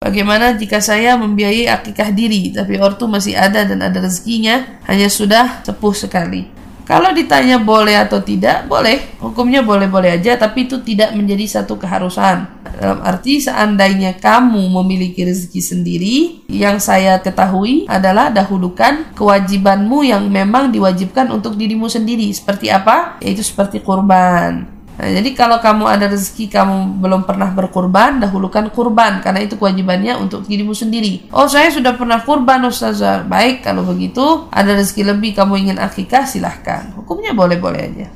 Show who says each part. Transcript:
Speaker 1: Bagaimana jika saya membiayai akikah diri, tapi ortu masih ada dan ada rezekinya, hanya sudah sepuh sekali. Kalau ditanya boleh atau tidak, boleh. Hukumnya boleh-boleh aja, tapi itu tidak menjadi satu keharusan. Dalam arti seandainya kamu memiliki rezeki sendiri, yang saya ketahui adalah dahulukan kewajibanmu yang memang diwajibkan untuk dirimu sendiri. Seperti apa? Yaitu seperti kurban. Nah, jadi kalau kamu ada rezeki kamu belum pernah berkurban, dahulukan kurban karena itu kewajibannya untuk dirimu sendiri. Oh, saya sudah pernah kurban Ustazah. Baik, kalau begitu ada rezeki lebih kamu ingin akikah silahkan. Hukumnya boleh-boleh aja.